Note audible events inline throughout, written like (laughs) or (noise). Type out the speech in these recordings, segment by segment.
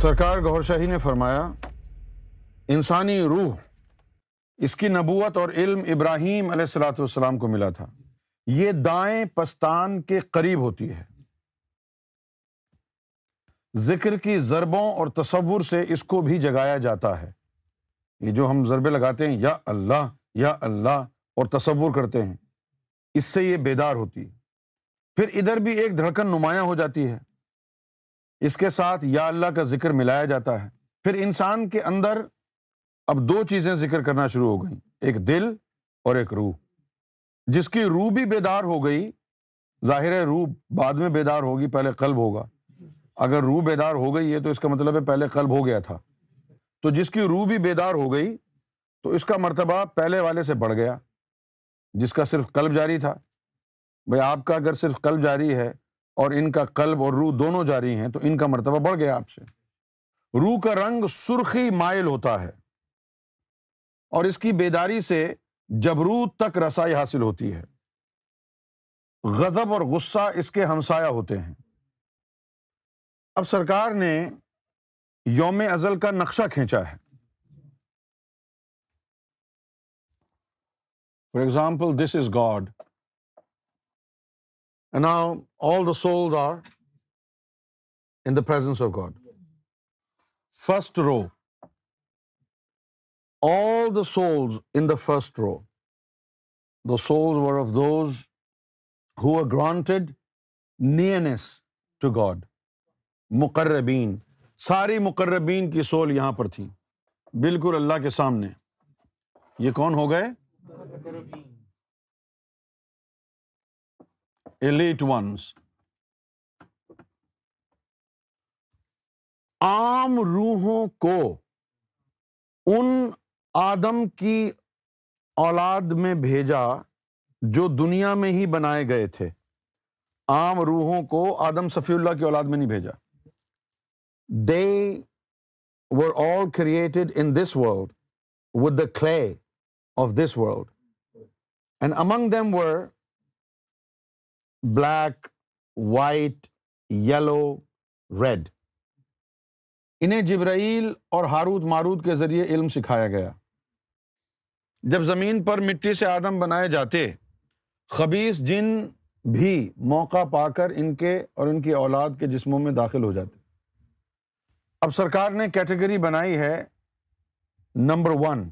سرکار گور شاہی نے فرمایا انسانی روح اس کی نبوت اور علم ابراہیم علیہ السلاۃ والسلام کو ملا تھا یہ دائیں پستان کے قریب ہوتی ہے ذکر کی ضربوں اور تصور سے اس کو بھی جگایا جاتا ہے یہ جو ہم ضربے لگاتے ہیں یا اللہ یا اللہ اور تصور کرتے ہیں اس سے یہ بیدار ہوتی ہے پھر ادھر بھی ایک دھڑکن نمایاں ہو جاتی ہے اس کے ساتھ یا اللہ کا ذکر ملایا جاتا ہے پھر انسان کے اندر اب دو چیزیں ذکر کرنا شروع ہو گئیں ایک دل اور ایک روح جس کی روح بھی بیدار ہو گئی ظاہر ہے روح بعد میں بیدار ہوگی پہلے قلب ہوگا اگر روح بیدار ہو گئی ہے تو اس کا مطلب ہے پہلے قلب ہو گیا تھا تو جس کی روح بھی بیدار ہو گئی تو اس کا مرتبہ پہلے والے سے بڑھ گیا جس کا صرف قلب جاری تھا بھائی آپ کا اگر صرف قلب جاری ہے اور ان کا قلب اور روح دونوں جاری ہیں تو ان کا مرتبہ بڑھ گیا آپ سے روح کا رنگ سرخی مائل ہوتا ہے اور اس کی بیداری سے جبرو تک رسائی حاصل ہوتی ہے غضب اور غصہ اس کے ہمسایا ہوتے ہیں اب سرکار نے یوم ازل کا نقشہ کھینچا ہے for example this is God now all the souls are in the presence of God first row all the souls souls in the the first row were of those who are granted nearness to God مقربین ساری مقربین کی civil یہاں پر تھی بالکل اللہ کے سامنے یہ کون ہو گئے ایلیٹ ونس عام روحوں کو ان آدم کی اولاد میں بھیجا جو دنیا میں ہی بنائے گئے تھے عام روحوں کو آدم صفی اللہ کی اولاد میں نہیں بھیجا they were all created in this world with the clay of this world and among them were black white yellow red انہیں جبرائیل اور ہارود مارود کے ذریعے علم سکھایا گیا جب زمین پر مٹی سے آدم بنائے جاتے خبیص جن بھی موقع پا کر ان کے اور ان کی اولاد کے جسموں میں داخل ہو جاتے اب سرکار نے کیٹیگری بنائی ہے number one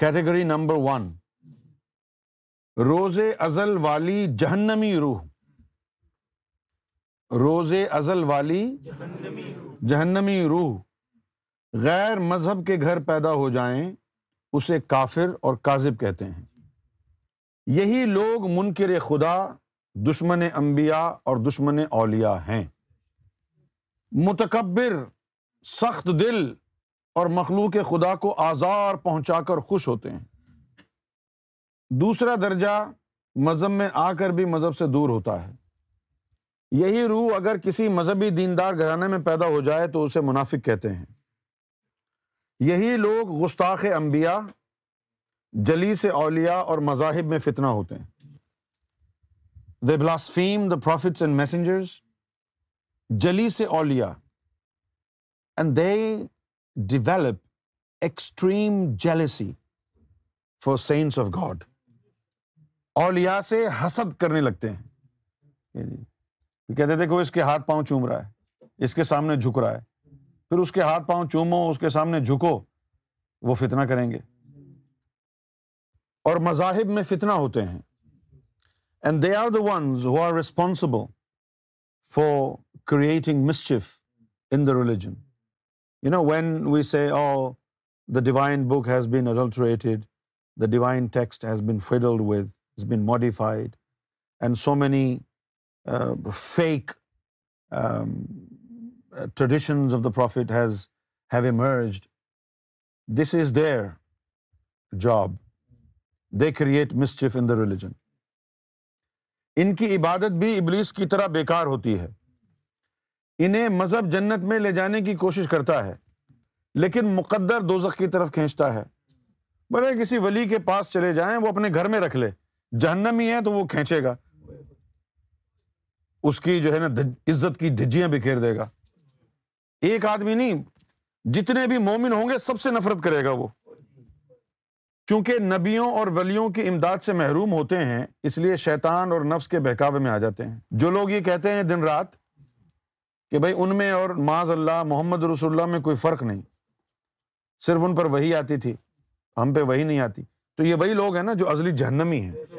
category number one روز ازل والی جہنمی روح روز ازل والی جہنمی روح غیر مذہب کے گھر پیدا ہو جائیں اسے کافر اور کاذب کہتے ہیں یہی لوگ منکر خدا دشمن انبیاء اور دشمن اولیاء ہیں متکبر سخت دل اور مخلوق خدا کو آزار پہنچا کر خوش ہوتے ہیں دوسرا درجہ مذہب میں آ کر بھی مذہب سے دور ہوتا ہے یہی روح اگر کسی مذہبی دیندار گھرانے میں پیدا ہو جائے تو اسے منافق کہتے ہیں یہی لوگ گستاخ انبیاء جلی سے اولیا اور مذاہب میں فتنا ہوتے ہیں the blaspheme prophets and messengers جلی سے اولیا and they develop extreme jealousy for saints of God اولیاء سے حسد کرنے لگتے ہیں جی۔ کہتے تھے کہ وہ اس کے ہاتھ پاؤں چوم رہا ہے اس کے سامنے جھک رہا ہے پھر اس کے ہاتھ پاؤں چومو اس کے سامنے جھکو وہ فتنہ کریں گے اور مذاہب میں فتنہ ہوتے ہیں and they are the ones who are responsible for creating mischief in the religion you know when we say oh the divine book has been adulterated the divine text has been fiddled with is been modified and so many fake traditions of the has have emerged this is their job they create mischief in the religion ان کی عبادت بھی ابلیس کی طرح بیکار ہوتی ہے انہیں مذہب جنت میں لے جانے کی کوشش کرتا ہے لیکن مقدر دوزخ کی طرف کھینچتا ہے بڑے کسی ولی کے پاس چلے جائیں وہ اپنے گھر میں رکھ لے جہنمی ہے تو وہ کھینچے گا اس کی جو ہے نا عزت کی دھجیاں بکھیر دے گا ایک آدمی نہیں جتنے بھی مومن ہوں گے سب سے نفرت کرے گا وہ چونکہ نبیوں اور ولیوں کی امداد سے محروم ہوتے ہیں اس لیے شیطان اور نفس کے بہکاوے میں آ جاتے ہیں جو لوگ یہ کہتے ہیں دن رات کہ بھائی ان میں اور معاذ اللہ محمد رسول اللہ میں کوئی فرق نہیں صرف ان پر وہی آتی تھی ہم پہ وہی نہیں آتی تو یہ وہی لوگ ہیں نا جو ازلی جہنمی ہیں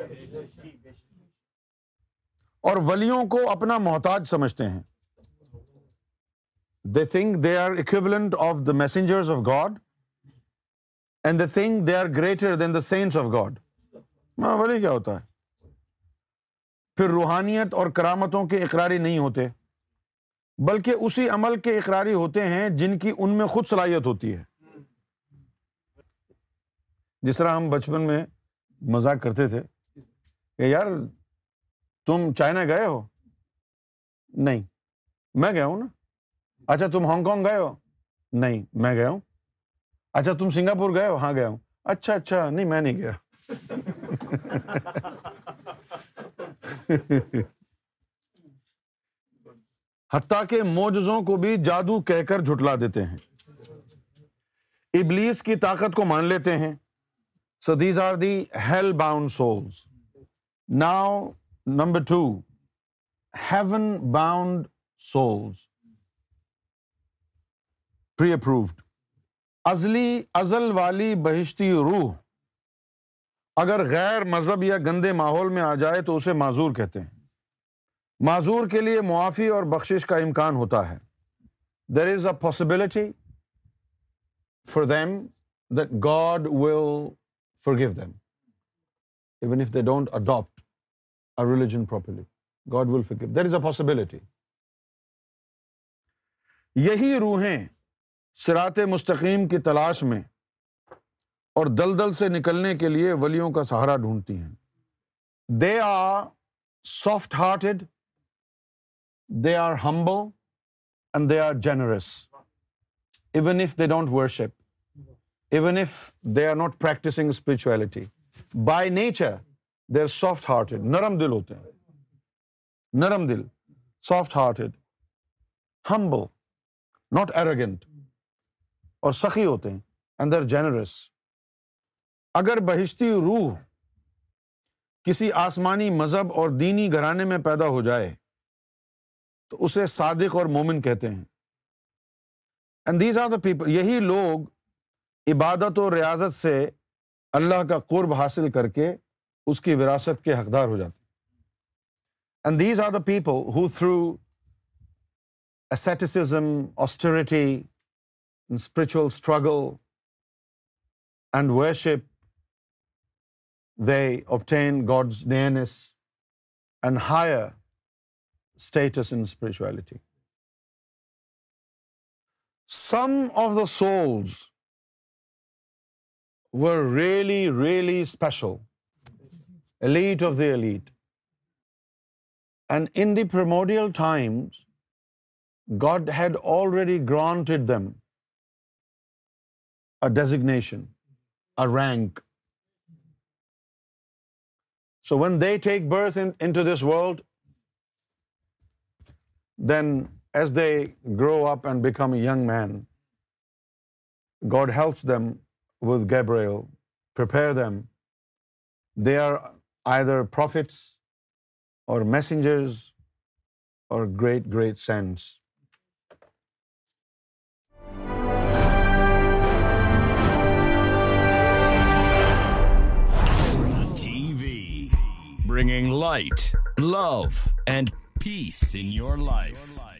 اور ولیوں کو اپنا محتاج سمجھتے ہیں they think they are the messenger then the saints of God ولی کیا ہوتا ہے پھر روحانیت اور کرامتوں کے اقراری نہیں ہوتے بلکہ اسی عمل کے اقراری ہوتے ہیں جن کی ان میں خود صلاحیت ہوتی ہے جس طرح ہم بچپن میں مذاق کرتے تھے کہ یار تم چائنا گئے ہو نہیں میں گیا ہوں نا اچھا تم ہانگ کانگ گئے ہو نہیں میں گیا ہوں اچھا تم سنگاپور گئے ہو ہاں گیا ہوں اچھا اچھا نہیں میں نہیں گیا (laughs) حتیٰ کے موجزوں کو بھی جادو کہہ کر جھٹلا دیتے ہیں ابلیس کی طاقت کو مان لیتے ہیں so these are the hell bound souls now number two heaven bound souls pre approved ازلی ازل والی بہشتی روح اگر غیر مذہب یا گندے ماحول میں آ جائے تو اسے معذور کہتے ہیں معذور کے لیے معافی اور بخشش کا امکان ہوتا ہے there is a possibility for them for God them even if they don't adapt religion properly God will فکر دیر از اے پاسبلٹی یہی روحیں سرات مستقیم کی تلاش میں اور دل دل سے نکلنے کے لیے ولیوں کا سہارا ڈھونڈتی ہیں they are soft hearted they are humble and they are generous even if they don't worship even if they are not practising spirituality by nature they're soft hearted نرم دل ہوتے ہیں نرم دل سافٹ ہارٹیڈ ہم ناٹ ایروگینٹ اور سخی ہوتے ہیں اینڈ اندر جینرس اگر بہشتی روح کسی آسمانی مذہب اور دینی گھرانے میں پیدا ہو جائے تو اسے صادق اور مومن کہتے ہیں and these are the people یہی لوگ عبادت و ریاضت سے اللہ کا قرب حاصل کر کے اس کی وراثت کے حقدار ہو جاتے and these are the people who through esteem austerity spiritual struggle and worship they obtain God's nearness and higher status in spirituality some of the souls really really special elite of the elite. And in the primordial times, God had already granted them a designation, a rank. So when they take birth into this world, then as they grow up and become a young man, God helps them with Gabriel, prepare them. They are prophets اور messengers اور great great saints bringing light love and peace in your life